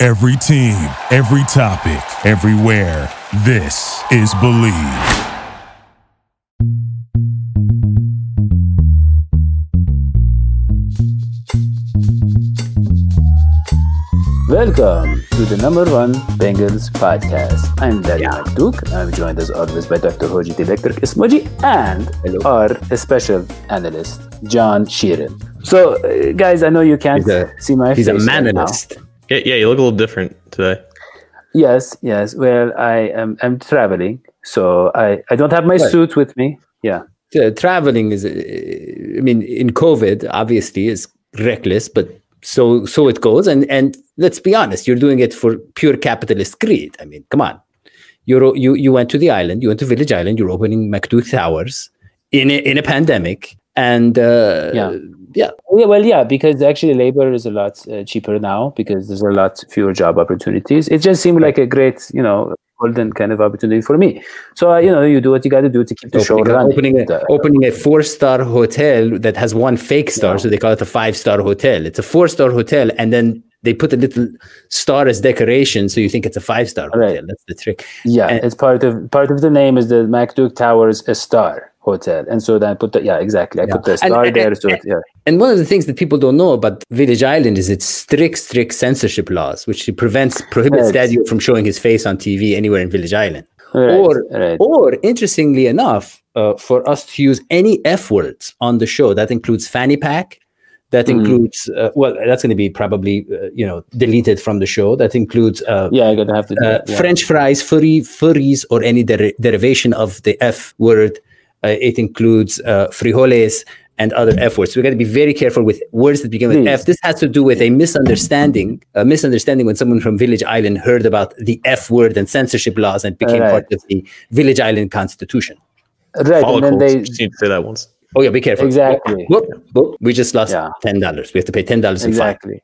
Every team, every topic, everywhere. This is Believe. Welcome to the number one Bengals podcast. I'm Daddy yeah. Duke. I'm joined as always by Dr. Hoji Electric Ismoji and Hello. our special analyst, John Sheeran. So, uh, guys, I know you can't a, see my he's face. He's a manalist. Right yeah, yeah, you look a little different today. Yes, yes. Well, I am I'm traveling, so I, I don't have my right. suit with me. Yeah. Uh, traveling is, uh, I mean, in COVID, obviously, is reckless, but so so it goes and and let's be honest you're doing it for pure capitalist greed i mean come on you you you went to the island you went to village island you're opening macduke towers in a, in a pandemic and uh, yeah yeah well yeah because actually labor is a lot uh, cheaper now because there's a lot fewer job opportunities it just seemed like a great you know golden kind of opportunity for me. So uh, you know, you do what you got to do to keep the opening, show running. Opening a, opening a four star hotel that has one fake star, yeah. so they call it a five star hotel. It's a four star hotel, and then they put a little star as decoration, so you think it's a five star hotel. Right. That's the trick. Yeah, and, it's part of part of the name is the MacDuke Towers a star hotel, and so then I put the yeah exactly I yeah. put the star and, there. And, so yeah. And one of the things that people don't know about Village Island is its strict strict censorship laws, which prevents prohibits right. Stadio from showing his face on TV anywhere in Village Island. Right. Or, right. or interestingly enough, uh, for us to use any F words on the show, that includes fanny pack, that mm. includes uh, well that's going to be probably uh, you know deleted from the show that includes uh, yeah i'm gonna have to uh, yeah. french fries furry furries or any der- derivation of the f word it includes uh, frijoles and other F words. So we got to be very careful with words that begin with Please. F. This has to do with a misunderstanding, a misunderstanding when someone from Village Island heard about the F word and censorship laws and became right. part of the Village Island Constitution. Right, and then they need to say that once. Oh yeah, be careful. Exactly. We just lost yeah. ten dollars. We have to pay ten dollars exactly.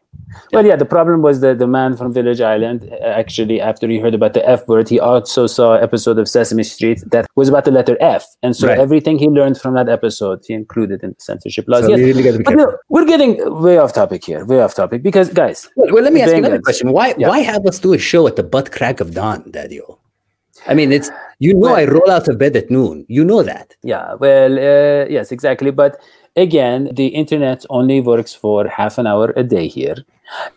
Well, yeah, the problem was that the man from Village Island, uh, actually, after he heard about the F word, he also saw an episode of Sesame Street that was about the letter F. And so right. everything he learned from that episode, he included in the censorship laws. So yes. Really but no, we're getting way off topic here, way off topic. Because, guys. Well, well let me ask you another question. Why, yeah. why have us do a show at the butt crack of dawn, Daddy? I mean, it's you know well, I roll out of bed at noon. You know that. Yeah. Well, uh, yes, exactly. But again, the internet only works for half an hour a day here.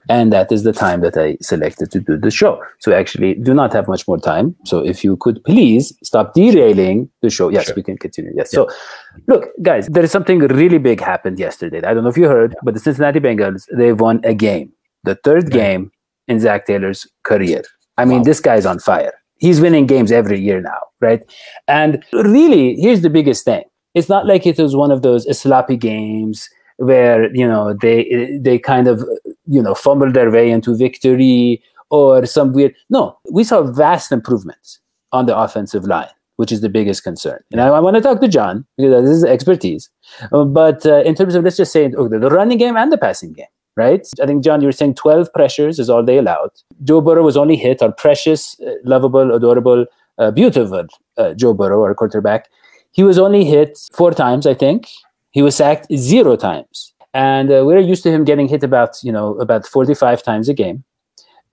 And that is the time that I selected to do the show. So I actually do not have much more time. So if you could please stop derailing the show. Yes, sure. we can continue. Yes. Yeah. So look, guys, there is something really big happened yesterday. I don't know if you heard, but the Cincinnati Bengals, they won a game. The third game in Zac Taylor's career. I mean, wow. this guy's on fire he's winning games every year now, right? And really, here's the biggest thing. It's not like it was one of those sloppy games where you know they they kind of you know fumbled their way into victory or some weird. No, we saw vast improvements on the offensive line, which is the biggest concern. And I, I want to talk to John because this is expertise. Uh, but uh, in terms of let's just say okay, the running game and the passing game, right? I think, John, you were saying 12 pressures is all they allowed. Joe Burrow was only hit on precious, uh, lovable, adorable, uh, beautiful uh, Joe Burrow, our quarterback. He was only hit four times, I think. He was sacked zero times. And uh, we're used to him getting hit about, you know, about 45 times a game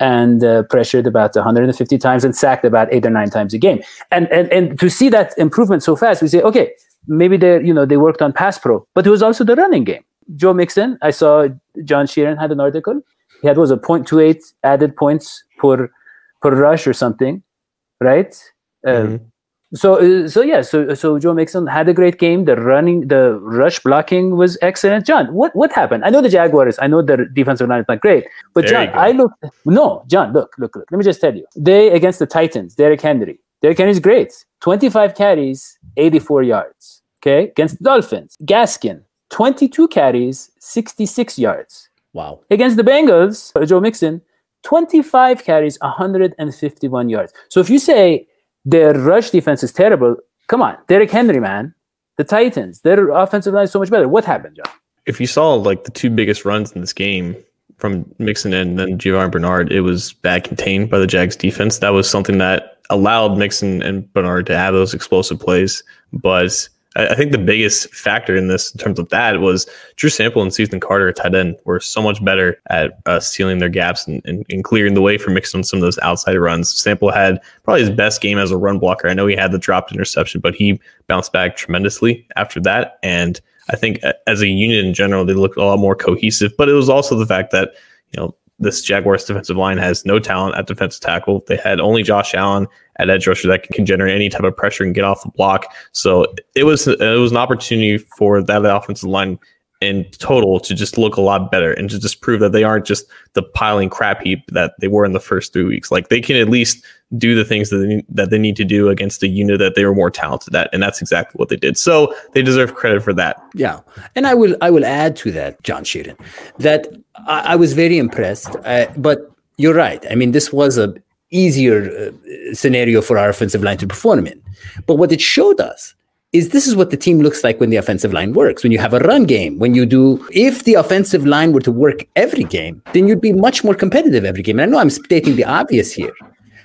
and uh, pressured about 150 times and sacked about eight or nine times a game. And, and, and to see that improvement so fast, we say, okay, maybe they you know they worked on pass pro, but it was also the running game. Joe Mixon, I saw John Sheeran had an article. He had was a 0.28 added points per per rush or something, right? Uh, mm-hmm. so uh, so yeah, so so Joe Mixon had a great game. The running, the rush blocking was excellent. John, what what happened? I know the Jaguars. I know their defensive line is not great, but there John, I look no, John, look, look, look. Let me just tell you, they against the Titans, Derrick Henry. Derrick Henry is great. 25 carries, 84 yards. Okay, against the Dolphins, Gaskin, 22 carries, 66 yards. Wow. Against the Bengals, Joe Mixon, 25 carries, 151 yards. So if you say their rush defense is terrible, come on, Derrick Henry, man. The Titans, their offensive line is so much better. What happened, John? If you saw like the two biggest runs in this game from Mixon and then Giovani Bernard, it was bad contained by the Jags defense. That was something that allowed Mixon and Bernard to have those explosive plays. But I think the biggest factor in this, in terms of that, was Drew Sample and Cethan Carter tight end were so much better at uh, sealing their gaps and, and, and, clearing the way for Mixon on some of those outside runs. Sample had probably his best game as a run blocker. I know he had the dropped interception, but he bounced back tremendously after that. And I think as a unit in general, they looked a lot more cohesive. But it was also the fact that you know this Jaguars defensive line has no talent at defensive tackle. They had only Josh Allen at edge rusher that can generate any type of pressure and get off the block. So it was it was an opportunity for that offensive line in total to just look a lot better and to just prove that they aren't just the piling crap heap that they were in the first three weeks. Like they can at least do the things that they need, that they need to do against a unit that they were more talented at, and that's exactly what they did. So they deserve credit for that. Yeah, and I will I will add to that, John Sheeran, that I, I was very impressed. Uh, but you're right. I mean, this was a easier uh, scenario for our offensive line to perform in. But what it showed us is this is what the team looks like when the offensive line works. When you have a run game, when you do, if the offensive line were to work every game, then you'd be much more competitive every game. And I know I'm stating the obvious here,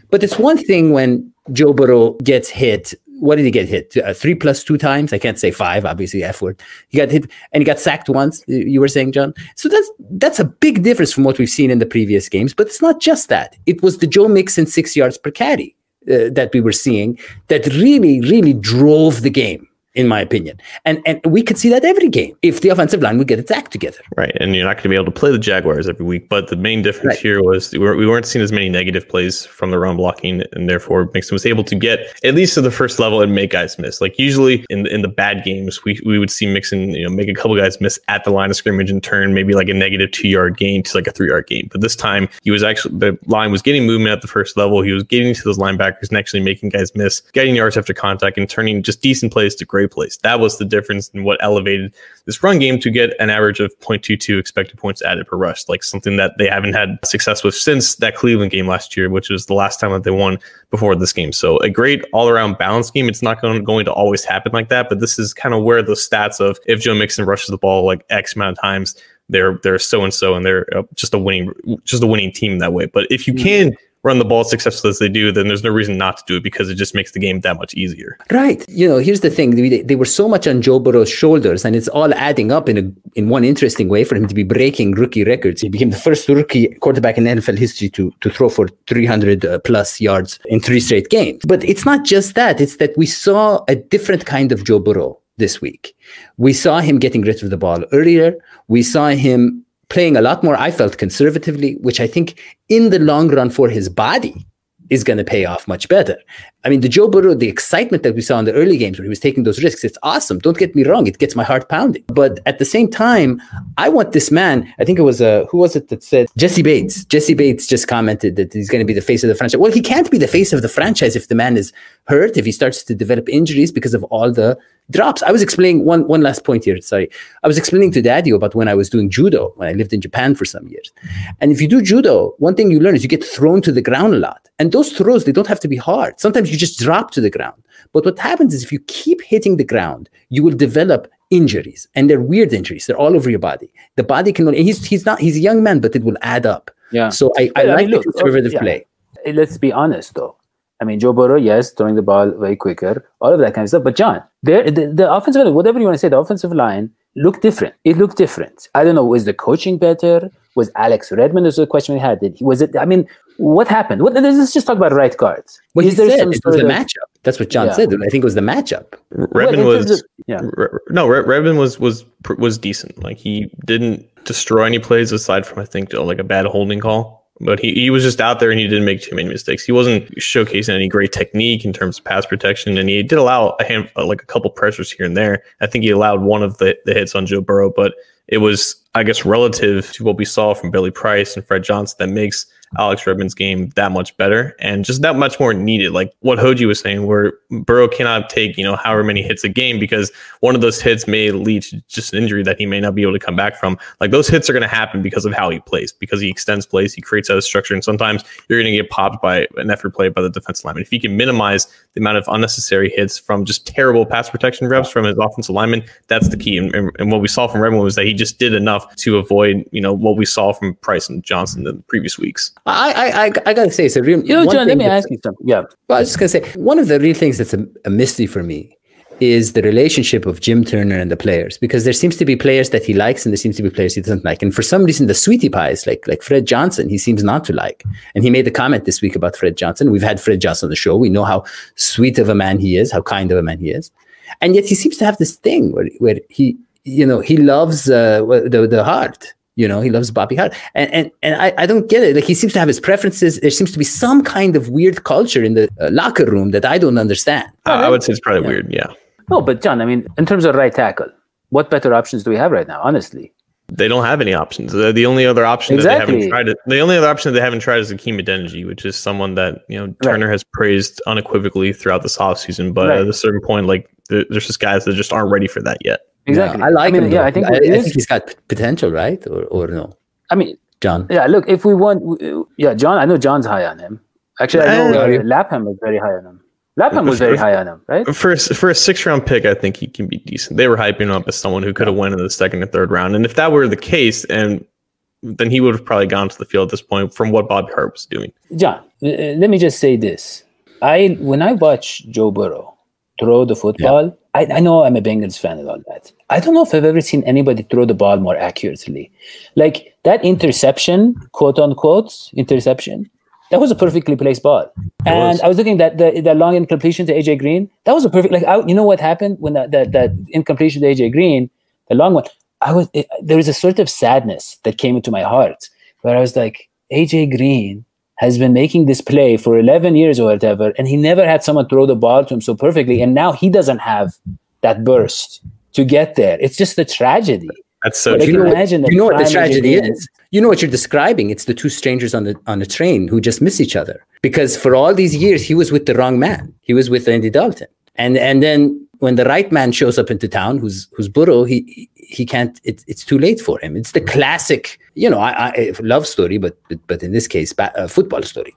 but it's one thing when Joe Burrow gets hit. What did he get hit? Uh, three plus two times. I can't say five, obviously F word. He got hit and he got sacked once. You were saying, John. So that's that's a big difference from what we've seen in the previous games. But it's not just that. It was the Joe Mixon six yards per carry uh, that we were seeing that really, really drove the game in my opinion. And and we could see that every game if the offensive line would get its act together. Right, and you're not going to be able to play the Jaguars every week. But the main difference right. here was we weren't seeing as many negative plays from the run blocking, and therefore Mixon was able to get at least to the first level and make guys miss. Like usually in in the bad games, we we would see Mixon you know make a couple guys miss at the line of scrimmage and turn maybe like a negative two yard gain to like a three yard gain. But this time he was actually the line was getting movement at the first level. He was getting to those linebackers and actually making guys miss, getting yards after contact, and turning just decent plays to great plays. That was the difference in what elevated this run game to get an average of 0.22 expected points added per rush, like something that they haven't had success with since that Cleveland game last year, which was the last time that they won before this game. So a great all around balance game. It's not going, going to always happen like that, but this is kind of where the stats of if Joe Mixon rushes the ball like X amount of times, they're they're so and so, and they're uh, just a winning just a winning team that way. But if you mm-hmm. can run the ball successfully as they do, then there's no reason not to do it because it just makes the game that much easier. Right. You know, here's the thing: they, they were so much on Joe Burrow's shoulders, and it's all adding up in a in one interesting way for him to be breaking rookie records. He became the first rookie quarterback in NFL history to to throw for 300 uh, plus yards in three straight games. But it's not just that; it's that we saw a different kind of Joe Burrow this week. We saw him getting rid of the ball earlier. We saw him playing a lot more, I felt conservatively, which I think in the long run for his body is going to pay off much better. I mean, the Joe Burrow, the excitement that we saw in the early games where he was taking those risks, it's awesome. Don't get me wrong, it gets my heart pounding. But at the same time, I want this man. I think it was uh, who was it that said Jessie Bates. Jessie Bates just commented that he's going to be the face of the franchise. Well, he can't be the face of the franchise if the man is hurt, if he starts to develop injuries because of all the drops. I was explaining one one last point here. Sorry, I was explaining to Daddy about when I was doing judo when I lived in Japan for some years. And if you do judo, one thing you learn is you get thrown to the ground a lot. And those throws they don't have to be hard. Sometimes you just drop to the ground. But what happens is if you keep hitting the ground, you will develop injuries, and they're weird injuries. They're all over your body. The body can. Only. He's he's not. He's a young man, but it will add up. Yeah. So I, I, I like mean, the conservative oh, yeah. play. Let's be honest, though I mean, Joe Burrow, yes, throwing the ball way quicker, all of that kind of stuff. But John, the, the offensive line, whatever you want to say, the offensive line looked different. It looked different. I don't know. Was the coaching better? Was Alex Redmond? Was the question we had. Did he, was it? I mean, what happened? What, let's just talk about right guards. Well, he said it was the matchup. That's what John yeah. said. I think it was the matchup. Redmond well, was of, yeah. no. Redmond was was was decent. Like he didn't destroy any plays aside from I think like a bad holding call but he, he was just out there and he didn't make too many mistakes. He wasn't showcasing any great technique in terms of pass protection, and he did allow a hand, uh, like a couple pressures here and there. I think he allowed one of the, the hits on Joe Burrow, but it was, I guess, relative to what we saw from Billy Price and Fred Johnson that makes Alex Redmond's game that much better and just that much more needed. Like what Hoji was saying, where Burrow cannot take, you know, however many hits a game because one of those hits may lead to just an injury that he may not be able to come back from. Like those hits are going to happen because of how he plays, because he extends plays, he creates out of structure, and sometimes you're going to get popped by an effort play by the defensive lineman. If he can minimize the amount of unnecessary hits from just terrible pass protection reps from his offensive lineman, that's the key. And, and, and what we saw from Redmond was that he just did enough to avoid, you know, what we saw from Price and Johnson in the previous weeks. I I, I, I gotta say it's a real. You know, John. Let me ask you something. Yeah. Well, I was just gonna say one of the real things that's a, a mystery for me is the relationship of Jim Turner and the players because there seems to be players that he likes and there seems to be players he doesn't like. And for some reason, the sweetie pies, like like Fred Johnson, he seems not to like. And he made a comment this week about Fred Johnson. We've had Fred Johnson on the show. We know how sweet of a man he is, how kind of a man he is. And yet he seems to have this thing where, where he, you know, he loves uh, the, the heart. You know, he loves Bobby Hart. And and, and I, I don't get it. Like he seems to have his preferences. There seems to be some kind of weird culture in the uh, locker room that I don't understand. I would say it's probably yeah. weird. Yeah. No, but John, I mean, in terms of right tackle, what better options do we have right now? Honestly, they don't have any options. The, the only other option exactly. that they haven't tried, the only other option that they haven't tried is Hakeem Adeniji, which is someone that you know Turner right. has praised unequivocally throughout this offseason. But right. at a certain point, like there's just guys that just aren't ready for that yet. Exactly. Yeah, I like I mean, him. Yeah, I think, I, I think he's got potential, right? Or or no? I mean, John. Yeah, look, if we want, yeah, John. I know John's high on him. Actually, I know uh, Lapham was very high on him. Lapham was very high on him, right? For for a six round pick, I think he can be decent. They were hyping him up as someone who could have won in the second and third round, and if that were the case, and then he would have probably gone to the field at this point from what Bob Hart was doing. John, let me just say this: I when I watch Joe Burrow throw the football, yeah. I, I know I'm a Bengals fan and all that. I don't know if I've ever seen anybody throw the ball more accurately. Like that interception, quote unquote, interception that was a perfectly placed ball. and was. I was looking at the the long incompletion to AJ Green. That was a perfect like I, you know what happened when that that, that incompletion to AJ Green, the long one. I was it, there was a sort of sadness that came into my heart where I was like AJ Green has been making this play for 11 years or whatever and he never had someone throw the ball to him so perfectly and now he doesn't have that burst to get there. It's just a tragedy. That's so true. You know, imagine you know what the tragedy is. You know what you're describing. It's the two strangers on the on a train who just miss each other. Because for all these years, he was with the wrong man. He was with Andy Dalton, and and then when the right man shows up into town, who's who's Burrow, he he can't. It, it's too late for him. It's the mm-hmm. classic, you know, I, I eh, love story, but but but in this case, a uh, football story.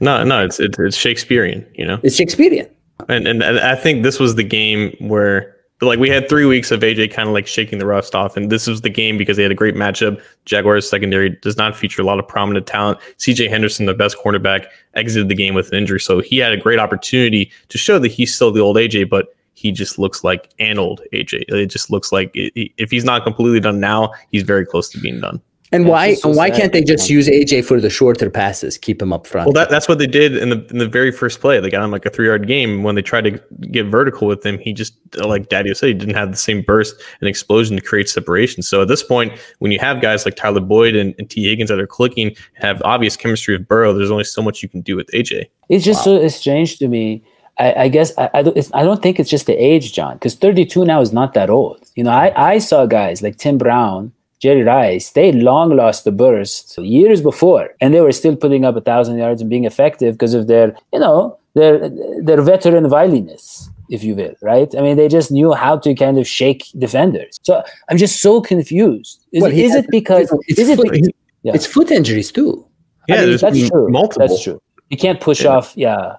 No, no, it's it's Shakespearean. You know, it's Shakespearean. And and I think this was the game where like we had three weeks of AJ kind of like shaking the rust off, and this was the game because they had a great matchup. Jaguars secondary does not feature a lot of prominent talent. CJ Henderson, the best cornerback, exited the game with an injury, so he had a great opportunity to show that he's still the old AJ, but he just looks like an old AJ. It just looks like if he's not completely done now, he's very close to being done. And why so why can't they just use AJ for the shorter passes, keep him up front? Well, that, that's what they did in the in the very first play. They got him like a three yard game. When they tried to get vertical with him, he just like Daddy said, he didn't have the same burst and explosion to create separation. So at this point, when you have guys like Tyler Boyd and, and Tee Higgins that are clicking, have obvious chemistry with Burrow, there's only so much you can do with AJ. It's just wow. so strange to me. I, I guess I, I, don't, I don't think it's just the age, John, because 32 now is not that old. You know, I, I saw guys like Tim Brown Jerry Rice, they long lost the burst years before, and they were still putting up a thousand yards and being effective because of their, you know, their their veteran viliness, if you will, right? I mean, they just knew how to kind of shake defenders. So I'm just so confused. Is, well, is it because it's is foot, it because, yeah. it's foot injuries too? Yeah, I mean, that's true. Multiple. That's true. You can't push yeah. off. Yeah.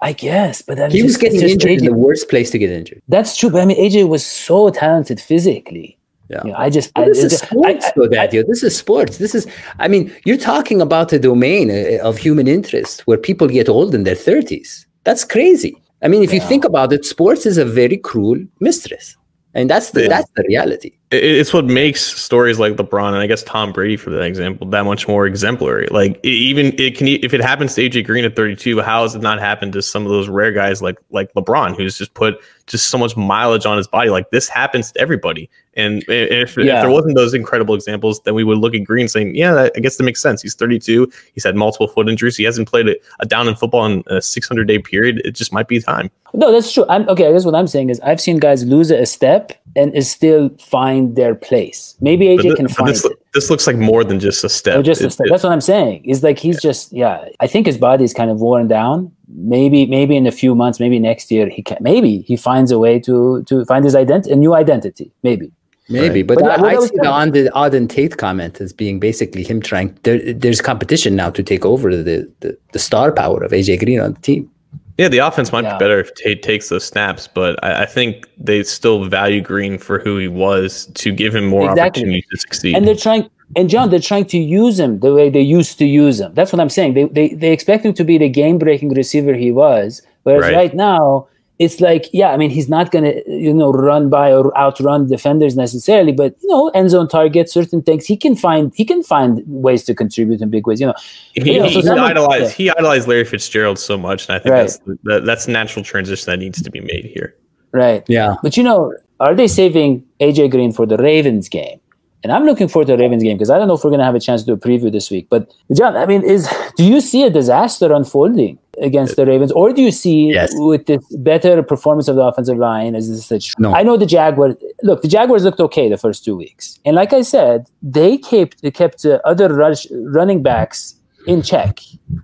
I guess, but he just, was getting injured AJ. in the worst place to get injured. That's true, but I mean, AJ was so talented physically yeah. You know, I just, I, this is sports, I, though, Daddy. This is sports. This is, I mean, you're talking about a domain uh, of human interest where people get old in their 30s. That's crazy. I mean, if yeah. you think about it, sports is a very cruel mistress. And that's the, yeah. that's the reality it's what makes stories like LeBron and I guess Tom Brady, for that example, that much more exemplary. Like even it can, if it happens to AJ Green at 32, how has it not happened to some of those rare guys like like LeBron, who's just put just so much mileage on his body? Like this happens to everybody. And if, yeah. if there wasn't those incredible examples, then we would look at Green saying, "Yeah, that, I guess that makes sense. He's 32. He's had multiple foot injuries. He hasn't played a, a down in football in a 600 day period. It just might be time." No, that's true. I'm okay. I guess what I'm saying is I've seen guys lose a step and is still find their place. Maybe AJ this, can find this, it. This looks like more than just a oh, step. just a step. It, That's what I'm saying. Is like he's yeah. just yeah. I think his body is kind of worn down. Maybe maybe in a few months, maybe next year he can. Maybe he finds a way to to find his identity, a new identity. Maybe. Maybe, right. but, but I, I see the on the Auden Tate comment as being basically him trying. There, there's competition now to take over the, the the star power of AJ Green on the team. Yeah, the offense might yeah. be better if Tate takes those snaps, but I, I, think they still value Green for who he was to give him more exactly. opportunity to succeed. And they're trying, and John, they're trying to use him the way they used to use him. That's what I'm saying. They they, they expect him to be the game breaking receiver he was, whereas right, right now it's like, yeah, I mean, he's not going to, you know, run by or outrun defenders necessarily, but you know, end zone targets, certain things, he can find he can find ways to contribute in big ways. You know, he, you know, so he idolized yeah. he idolized Larry Fitzgerald so much, and I think right. that's the, that's natural transition that needs to be made here. Right. Yeah. But you know, are they saving AJ Green for the Ravens game? And I'm looking forward to the Ravens game because I don't know if we're going to have a chance to do a preview this week. But John, I mean, is do you see a disaster unfolding against the Ravens, or do you see yes. with this better performance of the offensive line as this such? No. I know the Jaguars. Look, the Jaguars looked okay the first two weeks, and like I said, they kept they kept uh, other rush, running backs in check.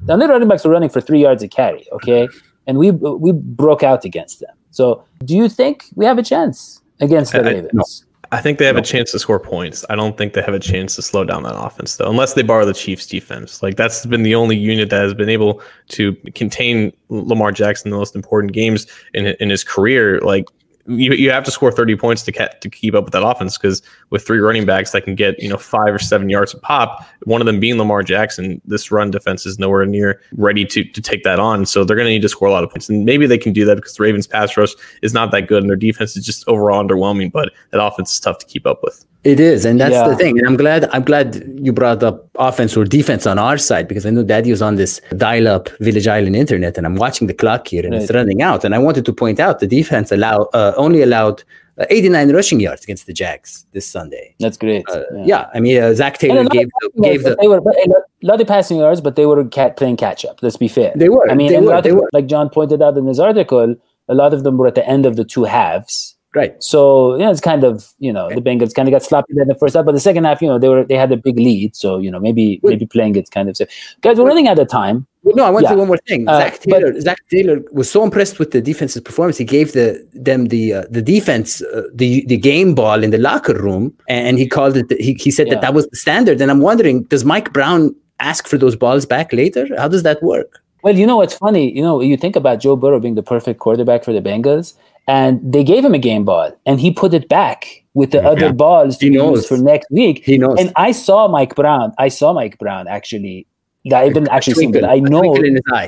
The other running backs were running for three yards a carry. Okay, and we we broke out against them. So, do you think we have a chance against the I, Ravens? I, no. I think they have a chance to score points. I don't think they have a chance to slow down that offense though, unless they borrow the Chiefs defense. Like that's been the only unit that has been able to contain Lamar Jackson in the most important games in in his career. Like you, you have to score 30 points to ca- to keep up with that offense because with three running backs that can get you know five or seven yards a pop, one of them being Lamar Jackson, this run defense is nowhere near ready to to take that on. So they're going to need to score a lot of points, and maybe they can do that because the Ravens' pass rush is not that good and their defense is just overall underwhelming. But that offense is tough to keep up with. It is, and that's yeah. the thing. And I'm glad I'm glad you brought up offense or defense on our side because I know Daddy was on this dial-up Village Island internet, and I'm watching the clock here, and right. it's running out. And I wanted to point out the defense allow uh, only allowed uh, 89 rushing yards against the Jags this Sunday. That's great. Uh, yeah. yeah. I mean uh, Zac Taylor gave the, gave the they were a lot of passing yards, but they were cat, playing catch up. Let's be fair. They were. I mean, they were, they of, were. like John pointed out in his article, a lot of them were at the end of the two halves Right. So yeah, it's kind of you know the Bengals kind of got sloppy in the first half, but the second half, you know, they were they had a big lead, so you know maybe maybe playing it kind of. So, guys, we're running out of time. no, I want yeah. to say one more thing. Uh, Zac Taylor, but, Zac Taylor was so impressed with the defense's performance. He gave the them the uh, the defense uh, the the game ball in the locker room, and he called it. The, he he said yeah. that that was the standard. And I'm wondering, does Mike Brown ask for those balls back later? How does that work? Well, you know what's funny. You know, you think about Joe Burrow being the perfect quarterback for the Bengals and they gave him a game ball and he put it back with the yeah. other balls to he use for next week. He knows. And I saw Mike Brown. I saw Mike Brown actually. I didn't actually see but I know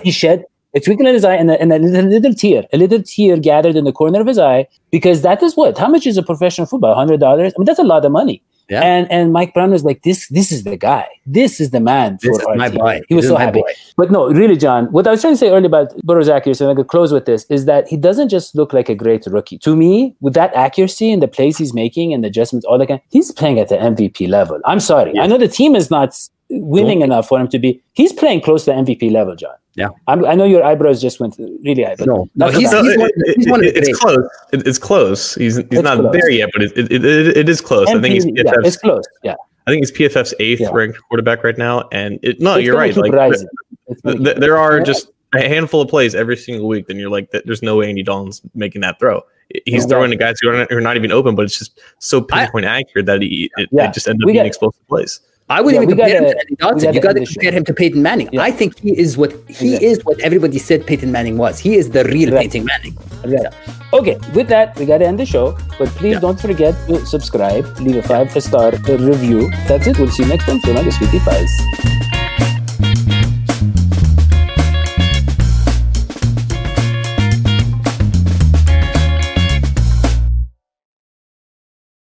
he shed a twinkle in his eye and a, and a little, little, tear, a little tear gathered in the corner of his eye because that is what? How much is a professional football? Hundred dollars? I mean, that's a lot of money. Yeah. And and Mike Brown was like, this this is the guy. This is the man for this our my team. Boy. He was this so happy. Boy. But no, really, John, what I was trying to say earlier about Burrow's accuracy, and I could close with this, is that he doesn't just look like a great rookie. To me, with that accuracy and the plays he's making and the adjustments, all that kind, he's playing at the MVP level. I'm sorry. Yeah. I know the team is not winning enough for him to be. He's playing close to MVP level, John. Yeah, I'm, i know your eyebrows just went really high, but no, no, he's, he's, one, he's one it, it's close. It, it's close. He's he's it's not close. there yet, but it, it, it, it is close. MP, I think he's PFF's, yeah, it's close. Yeah, I think he's PFF's eighth yeah. ranked quarterback right now, and it, no, it's you're right. Like th- th- there are just a handful of plays every single week. Then you're like, there's no way Andy Dalton's making that throw. He's throwing to guys who are, not, who are not even open, but it's just so pinpoint I, accurate that he it, yeah. it just ends up being explosive plays. I wouldn't yeah, even compare gotta, him to Andy Dalton. You got to compare him to Peyton Manning. Yeah. I think he is what he exactly. is what everybody said Peyton Manning was. He is the real right. Peyton Manning. Right. Okay, with that, we got to end the show. But please yeah. don't forget to subscribe, leave a five star review. That's it. We'll see you next time. So long, sweetie pies.